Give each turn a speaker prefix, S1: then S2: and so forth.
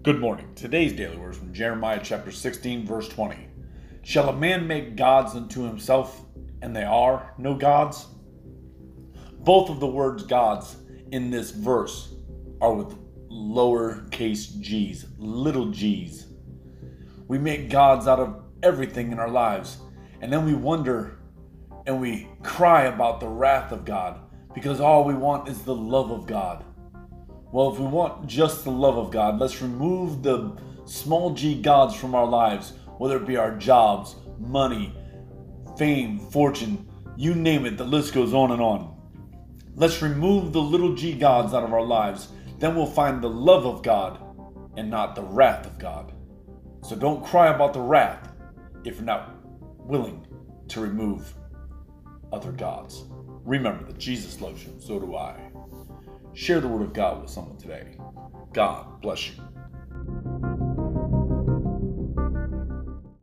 S1: Good morning. Today's daily words from Jeremiah chapter 16, verse 20. Shall a man make gods unto himself, and they are no gods? Both of the words gods in this verse are with lowercase g's, little g's. We make gods out of everything in our lives, and then we wonder and we cry about the wrath of God because all we want is the love of God. Well, if we want just the love of God, let's remove the small g gods from our lives, whether it be our jobs, money, fame, fortune, you name it, the list goes on and on. Let's remove the little g gods out of our lives, then we'll find the love of God and not the wrath of God. So don't cry about the wrath if you're not willing to remove other gods. Remember that Jesus loves you, so do I. Share the word of God with someone today. God bless you.